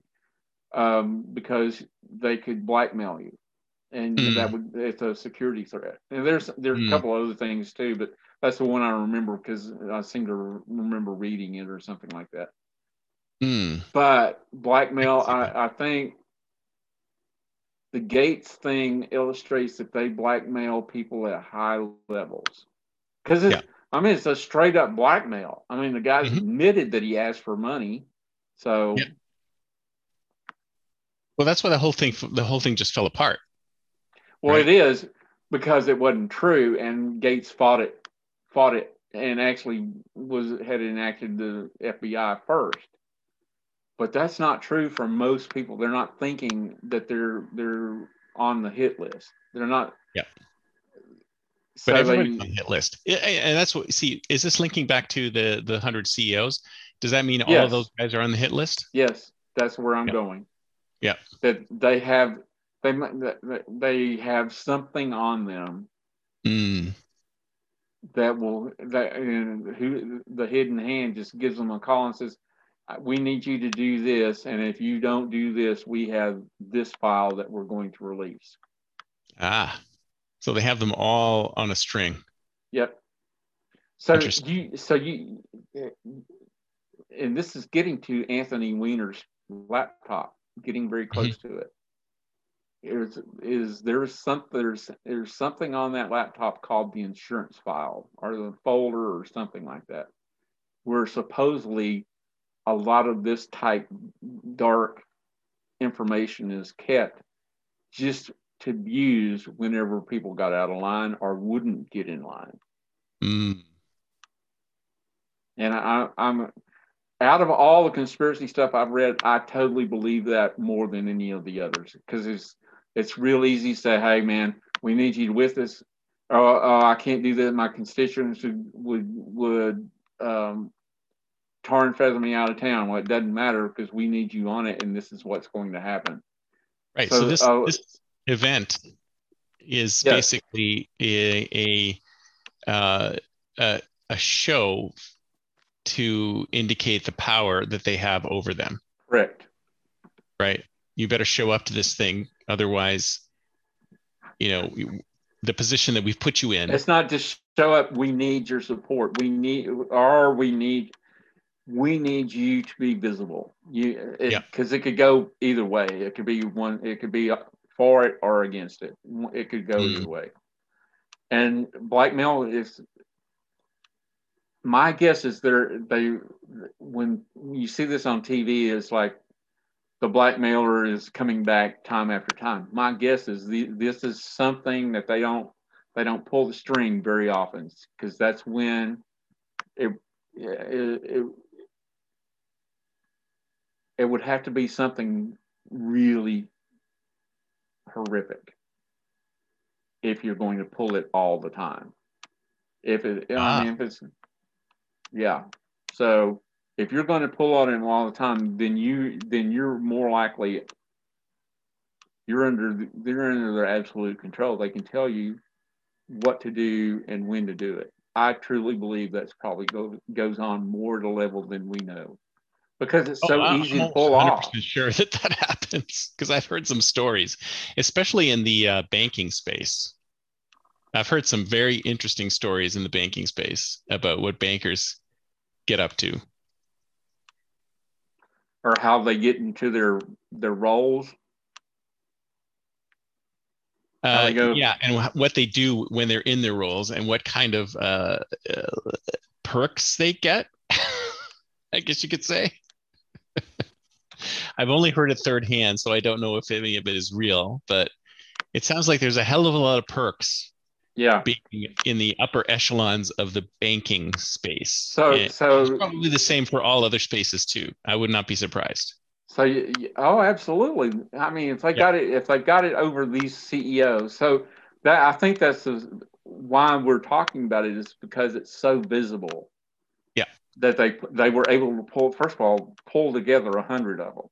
um, because they could blackmail you. and mm. that would it's a security threat. And there's there's mm. a couple other things too, but that's the one I remember because I seem to remember reading it or something like that. Mm. But blackmail, I, I think the Gaetz thing illustrates that they blackmail people at high levels. Because yeah. I mean, it's a straight up blackmail. I mean, the guy's mm-hmm. admitted that he asked for money. So, yeah. well, that's why the whole thing the whole thing just fell apart. Well, right? it is because it wasn't true, and Gaetz fought it, fought it, and actually was had enacted the FBI first but that's not true for most people. They're not thinking that they're they're on the hit list. They're not. Yeah. So but on the hit list, and that's what. See, is this linking back to the the hundred CEOs? Does that mean yes. all of those guys are on the hit list? Yes, that's where I'm yeah. going. Yeah. That they have they they have something on them. Mm. That will that and who the hidden hand just gives them a call and says, we need you to do this. And if you don't do this, we have this file that we're going to release. Ah, so they have them all on a string. Yep. So you, so you, and this is getting to Anthony Weiner's laptop, getting very close mm-hmm. to it. Is is there's something there's there's something on that laptop called the insurance file or the folder or something like that, where supposedly a lot of this type dark information is kept just to use whenever people got out of line or wouldn't get in line. Mm. And I, I'm out of all the conspiracy stuff I've read, I totally believe that more than any of the others because it's it's real easy to say, "Hey, man, we need you with us." Oh, oh I can't do that. My constituents would would, would um, tar and feather me out of town. Well, it doesn't matter because we need you on it, and this is what's going to happen. Right. So, so this, uh, this event is basically a a, uh, a a show to indicate the power that they have over them. Correct. Right. You better show up to this thing, otherwise, you know, the position that we've put you in. It's not just show up. We need your support. We need, or we need we need you to be visible. You because it, yeah. it, could go either way. It could be one. It could be for it or against it. It could go mm. either way. And blackmail is. My guess is they're they when you see this on TV, is like the blackmailer is coming back time after time. My guess is the, this is something that they don't they don't pull the string very often because that's when it, it, it it would have to be something really horrific if you're going to pull it all the time. If it, ah. I mean, if it's, yeah. So if you're going to pull on it all the time, then you then you're more likely you're under they're under their absolute control. They can tell you what to do and when to do it. I truly believe that's probably go, goes on more to level than we know because it's so oh, easy to pull off. Sure that that happens because I've heard some stories, especially in the uh, banking space. I've heard some very interesting stories in the banking space about what bankers get up to, or how they get into their their roles. Uh, yeah, and what they do when they're in their roles, and what kind of uh, uh, perks they get. I guess you could say. I've only heard it third hand, so I don't know if any of it is real, but it sounds like there's a hell of a lot of perks. Yeah. Being in the upper echelons of the banking space. So, and so probably the same for all other spaces too. I would not be surprised. So, oh, absolutely. I mean, if they yeah. got it, if they got it over these CEOs, so that I think that's the, why we're talking about it is because it's so visible that they they were able to pull first of all pull together a hundred of them.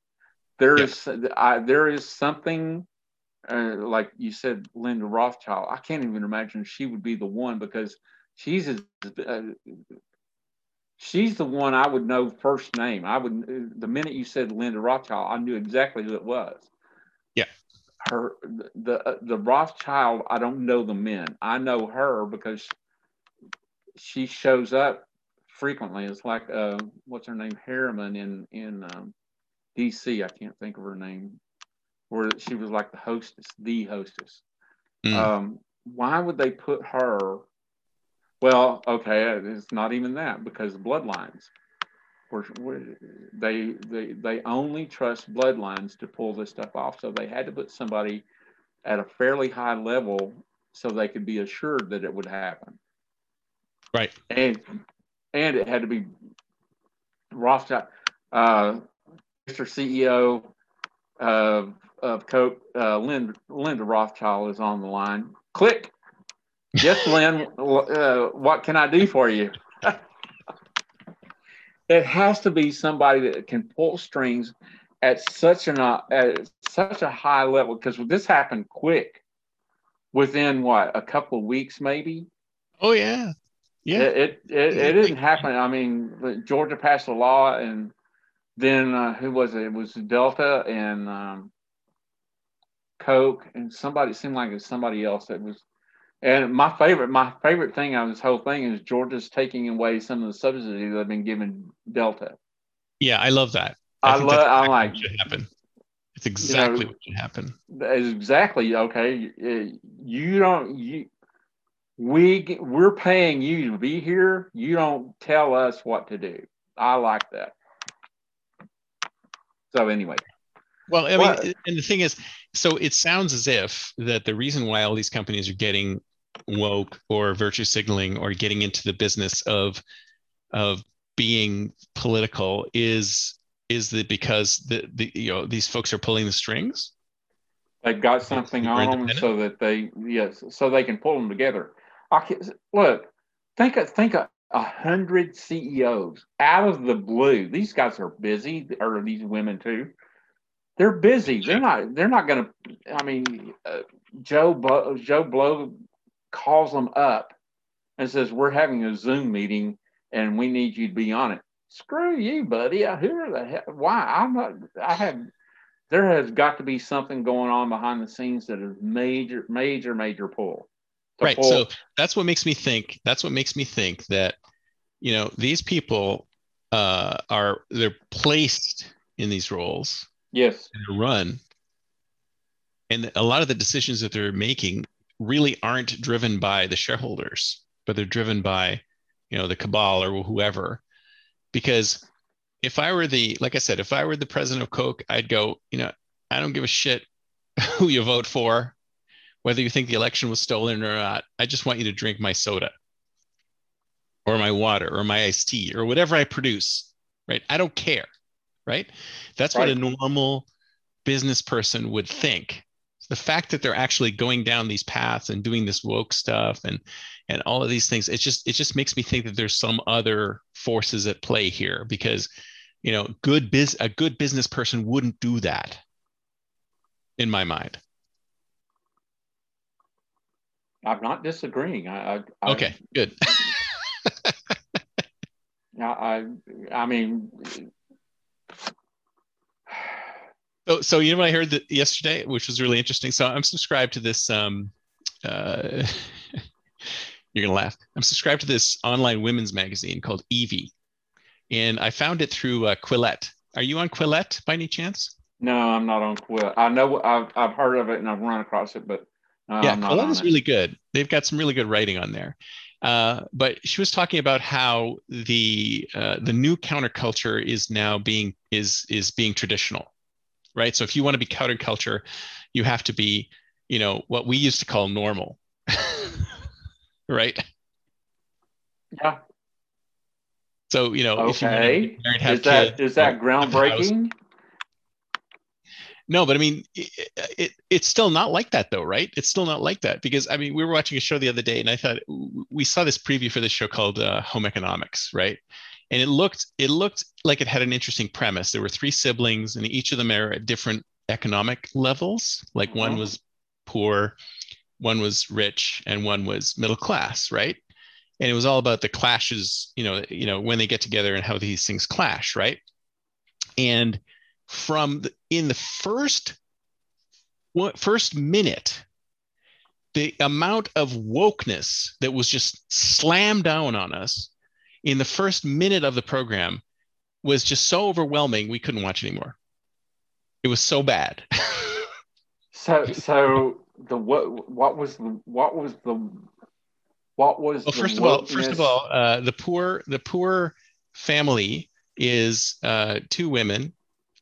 There is I, there is something uh, like you said, Linda Rothschild. I can't even imagine she would be the one because she's uh, she's the one I would know first name. I would the minute you said Linda Rothschild, I knew exactly who it was. Yeah, her the the Rothschild. I don't know the men. I know her because she shows up frequently. It's like uh, what's her name, Harriman in in um, D.C. I can't think of her name, where she was like the hostess, the hostess. Mm. Um, why would they put her? Well, okay, it's not even that because bloodlines. they they they only trust bloodlines to pull this stuff off. So they had to put somebody at a fairly high level so they could be assured that it would happen. Right. And and it had to be Rothschild, uh, Mr. CEO of, of Coke, uh, Linda, Linda Rothschild is on the line. Click. Yes, Lynn, uh, what can I do for you? it has to be somebody that can pull strings at such an uh, at such a high level because this happened quick within what a couple of weeks maybe oh yeah yeah, it it, it, it didn't happen. I mean, Georgia passed a law, and then uh, who was it? It was Delta and um, Coke, and somebody it seemed like it was somebody else that was. And my favorite, my favorite thing on this whole thing is Georgia's taking away some of the subsidies they've been giving Delta. Yeah, I love that. I, I love. I'm like, should happen. It's exactly you know, what should happen. Exactly. Okay. You don't. You we we're paying you to be here. You don't tell us what to do. I like that. So anyway. Well, I mean, and the thing is, so it sounds as if that the reason why all these companies are getting woke or virtue signaling or getting into the business of of being political is is that because the, the you know these folks are pulling the strings they've got something on them so that they yes so they can pull them together I can, look, think of, think of a hundred CEOs out of the blue. These guys are busy, or these women too. They're busy. They're not. They're not going to. I mean, uh, Joe Bo, Joe Blow calls them up and says, "We're having a Zoom meeting, and we need you to be on it." Screw you, buddy. Who are the hell? Why? I'm not. I have. There has got to be something going on behind the scenes that is major, major, major pull right whole... so that's what makes me think that's what makes me think that you know these people uh, are they're placed in these roles. Yes. And run. And a lot of the decisions that they're making really aren't driven by the shareholders but they're driven by you know the cabal or whoever. Because if i were the like i said if i were the president of coke i'd go you know i don't give a shit who you vote for whether you think the election was stolen or not, I just want you to drink my soda or my water or my iced tea or whatever I produce, right? I don't care, right? That's right. what a normal business person would think. The fact that they're actually going down these paths and doing this woke stuff and and all of these things, it just it just makes me think that there's some other forces at play here because you know, good biz a good business person wouldn't do that in my mind. I'm not disagreeing. I, I okay, good. I, I mean, so, so you know what I heard that yesterday, which was really interesting. So I'm subscribed to this. Um, uh, you're gonna laugh. I'm subscribed to this online women's magazine called Evie, and I found it through uh, Quillette. Are you on Quillette by any chance? No, I'm not on Quillette. I know I've, I've heard of it and I've run across it, but uh, yeah, is really good. They've got some really good writing on there. Uh, but she was talking about how the uh, the new counterculture is now being is is being traditional, right? So if you want to be counterculture, you have to be, you know, what we used to call normal, right? Yeah. So you know, okay. if you is that is that groundbreaking? No, but I mean, it, it, it's still not like that though, right? It's still not like that because I mean, we were watching a show the other day, and I thought we saw this preview for this show called uh, Home Economics, right? And it looked it looked like it had an interesting premise. There were three siblings, and each of them are at different economic levels. Like mm-hmm. one was poor, one was rich, and one was middle class, right? And it was all about the clashes, you know, you know, when they get together and how these things clash, right? And from the, in the first first minute, the amount of wokeness that was just slammed down on us in the first minute of the program was just so overwhelming we couldn't watch anymore. It was so bad. so so the what what was the what was the what was well, first of all first of all uh, the poor the poor family is uh, two women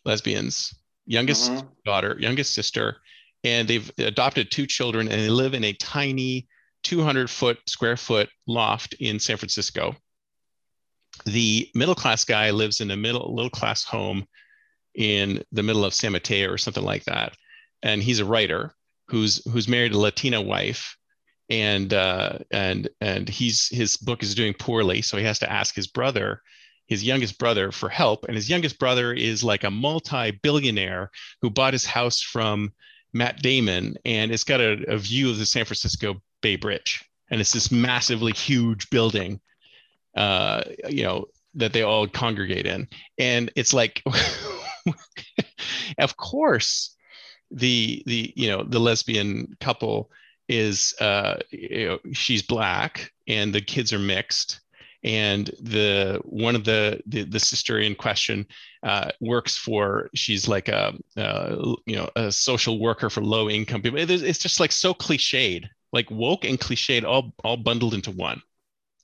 lesbians youngest mm-hmm. daughter youngest sister and they've adopted two children and they live in a tiny 200 foot square foot loft in san francisco the middle class guy lives in a middle little class home in the middle of san mateo or something like that and he's a writer who's who's married a latina wife and uh, and and he's his book is doing poorly, so he has to ask his brother, his youngest brother, for help. And his youngest brother is like a multi-billionaire who bought his house from Matt Damon, and it's got a, a view of the San Francisco Bay Bridge, and it's this massively huge building, uh, you know, that they all congregate in, and it's like. of course the the you know the lesbian couple is uh, you know, she's black and the kids are mixed and the one of the the, the sister in question uh, works for she's like a, a, you know a social worker for low income people. It's just like so cliched like woke and cliched all all bundled into one.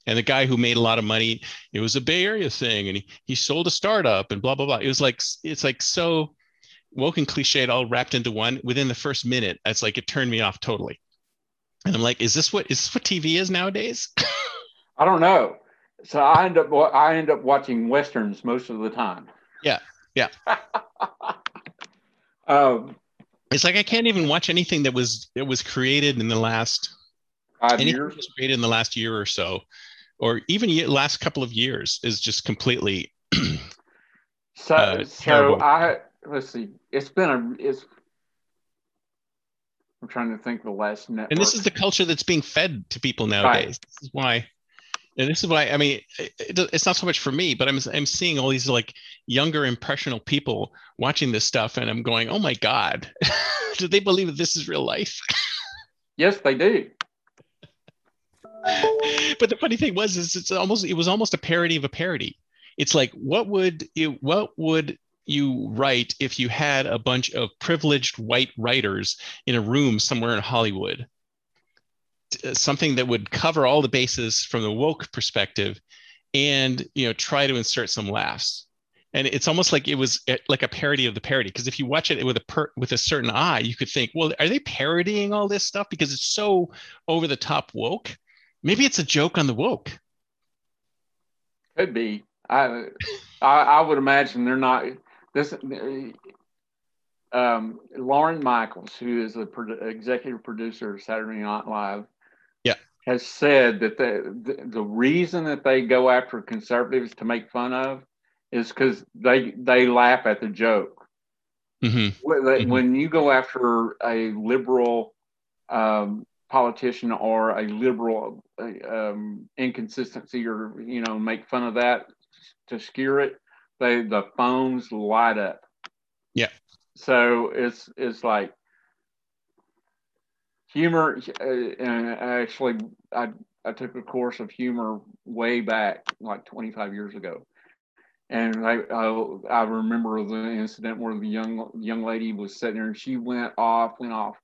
And the guy who made a lot of money it was a bay area thing and he, he sold a startup and blah blah blah. It was like it's like so woke and cliched all wrapped into one within the first minute. It's like it turned me off totally. And I'm like, is this what is this what TV is nowadays? I don't know. So I end up I end up watching westerns most of the time. Yeah, yeah. um, it's like I can't even watch anything that was that was created in the last five years. Was created in the last year or so, or even last couple of years is just completely. so uh, so I let's see. It's been a it's I'm trying to think the last network. And this is the culture that's being fed to people nowadays. Right. This is why, and this is why. I mean, it, it's not so much for me, but I'm I'm seeing all these like younger impressional people watching this stuff, and I'm going, oh my god, do they believe that this is real life? yes, they do. but the funny thing was, is it's almost it was almost a parody of a parody. It's like what would you what would you write if you had a bunch of privileged white writers in a room somewhere in Hollywood. Uh, something that would cover all the bases from the woke perspective and you know try to insert some laughs. And it's almost like it was eh, like a parody of the parody because if you watch it with a per, with a certain eye you could think well are they parodying all this stuff? Because it's so over the top woke. Maybe it's a joke on the woke. Could be. I i, I would imagine they're not this um, Lorne Michaels, who is the pro- executive producer of Saturday Night Live, has said that the, the, reason that they go after conservatives to make fun of is because they they laugh at the joke. Mm-hmm. When, mm-hmm. when you go after a liberal um, politician or a liberal um, inconsistency, or you know, make fun of that to skewer it, they the phones light up. Yeah. So it's it's like humor, uh, actually, I I took a course of humor way back, like 25 years ago, and I I, I remember the incident where the young young lady was sitting there and she went off, went off,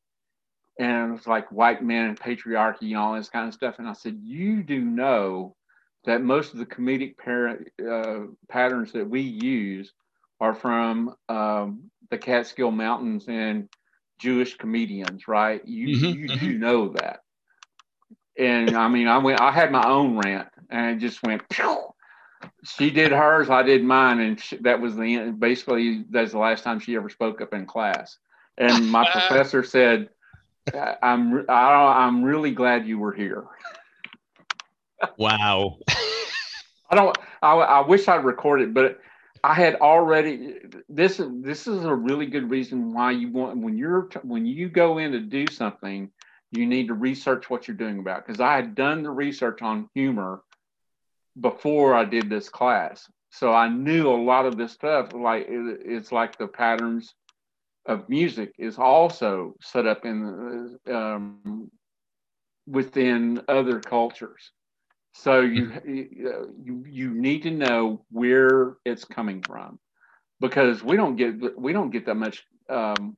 and it was like white men and patriarchy and all this kind of stuff. And I said, you do know that most of the comedic parent, uh, patterns that we use are from um, the Catskill Mountains and Jewish comedians, right? You mm-hmm, you mm-hmm. do know that. And I mean, I went. I had my own rant, and it just went. Pew! She did hers, I did mine, and she, that was the end. Basically, that's the last time she ever spoke up in class. And my professor said, "I'm I, I'm really glad you were here." wow. I don't. I, I wish I'd recorded, but I had already. This this is a really good reason why you want when you're when you go in to do something, you need to research what you're doing about. Because I had done the research on humor before I did this class, so I knew a lot of this stuff. Like it, it's like the patterns of music is also set up in um, within other cultures. So you, mm-hmm. you you need to know where it's coming from, because we don't get we don't get that much um,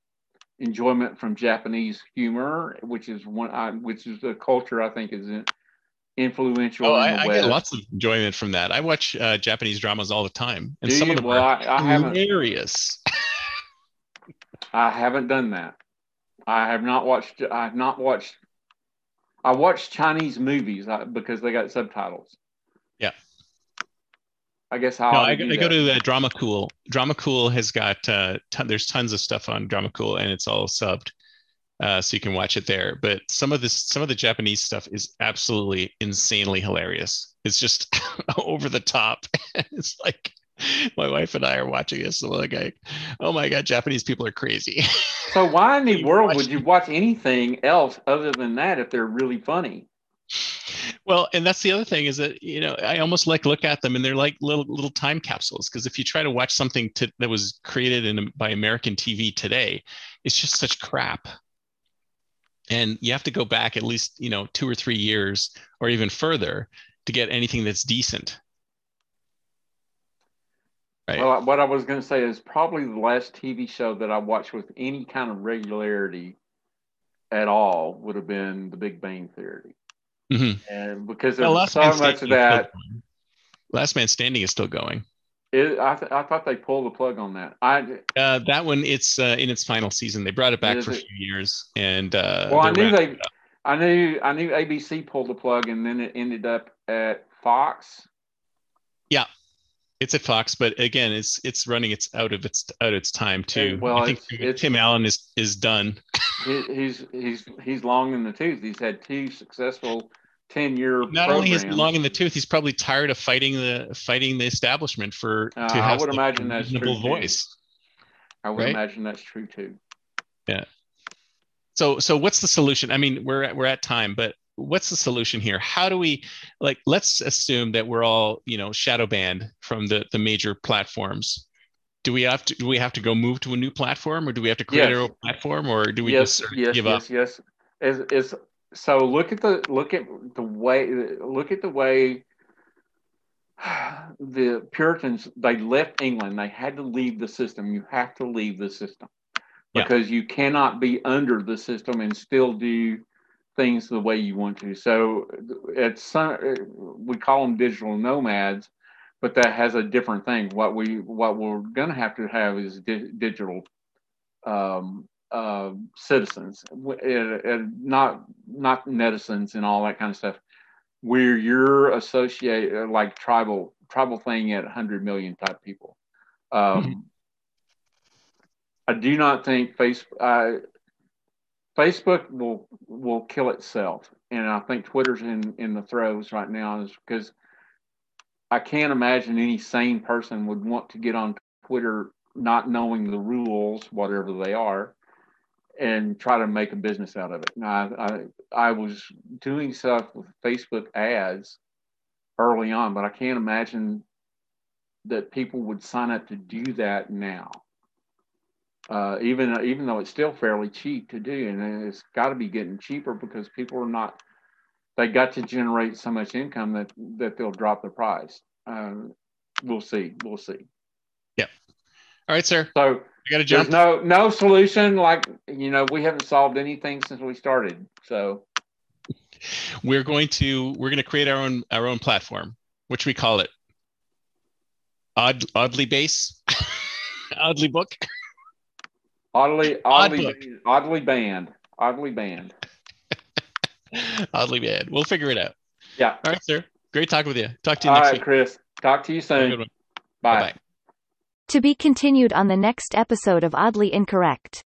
enjoyment from Japanese humor, which is one I, which is a culture I think is influential. Oh, I, I, get lots of enjoyment from that. I watch uh, Japanese dramas all the time, and Do some you? of them well, are I, hilarious. I haven't done that. I have not watched. I have not watched I watch Chinese movies because they got subtitles. Yeah. I guess how no, I, I go to uh, Dramacool. Drama Cool has got uh, ton, there's tons of stuff on Drama Cool, and it's all subbed, uh, so you can watch it there. But some of this, some of the Japanese stuff is absolutely insanely hilarious. It's just over the top. it's like my wife and I are watching this, and we're like, "Oh my god, Japanese people are crazy." so why in the world would you watch anything else other than that if they're really funny? Well, and that's the other thing is that you know I almost like look at them and they're like little little time capsules because if you try to watch something to, that was created in, by American TV today, it's just such crap. And you have to go back at least you know two or three years or even further to get anything that's decent. Right. Well, what I was going to say is probably the last TV show that I watched with any kind of regularity at all would have been The Big Bang Theory. Mm-hmm. And because there's well, so much of that. Last Man Standing is still going. It, I, th- I thought they pulled the plug on that. I uh, that one it's uh, in its final season. They brought it back for it? a few years, and uh, well, I knew they, I knew I knew ABC pulled the plug, and then it ended up at Fox. Yeah, it's at Fox, but again, it's it's running its out of its out of its time too. well, I think it's, it's, Tim Allen is is done. he's he's he's long in the tooth. He's had two successful ten year. Not programs. only is he long in the tooth, he's probably tired of fighting the fighting the establishment for uh, to have I would imagine that's true voice. Too. I would right? imagine that's true too. Yeah. So so what's the solution? I mean, we're at, we're at time, but what's the solution here? How do we like let's assume that we're all you know shadow banned from the the major platforms. Do we have to do we have to go move to a new platform or do we have to create yes. our own platform or do we yes, just yes, give yes, up? yes. Is is so look at the look at the way look at the way the puritans they left england. They had to leave the system. You have to leave the system because yeah. you cannot be under the system and still do things the way you want to. So it's some, we call them digital nomads, but that has a different thing. What we what we're going to have to have is di- digital um, uh, citizens, and not not netizens and all that kind of stuff. Where you're associated like tribal tribal thing at 100 million type people. Um, mm-hmm. I do not think Facebook. Facebook will will kill itself, and I think Twitter's in in the throes right now is because I can't imagine any sane person would want to get on Twitter not knowing the rules, whatever they are, and try to make a business out of it. Now, I, I, I was doing stuff with Facebook ads early on, but I can't imagine that people would sign up to do that now uh, even even though it's still fairly cheap to do, and it's got to be getting cheaper because people are not. They got to generate so much income that that they'll drop the price. Um, we'll see. We'll see. Yep. All right, sir. So you got to jump. No no solution. Like you know, we haven't solved anything since we started. So we're going to we're going to create our own our own platform, which we call it Odd Oddly Base, Oddly Book. Oddly, oddly, oddly banned. Oddly banned. oddly banned. We'll figure it out. Yeah. All right, sir. Great talking with you. Talk to you All next right, week. Chris. Talk to you soon. Bye. Bye. To be continued on the next episode of Oddly Incorrect.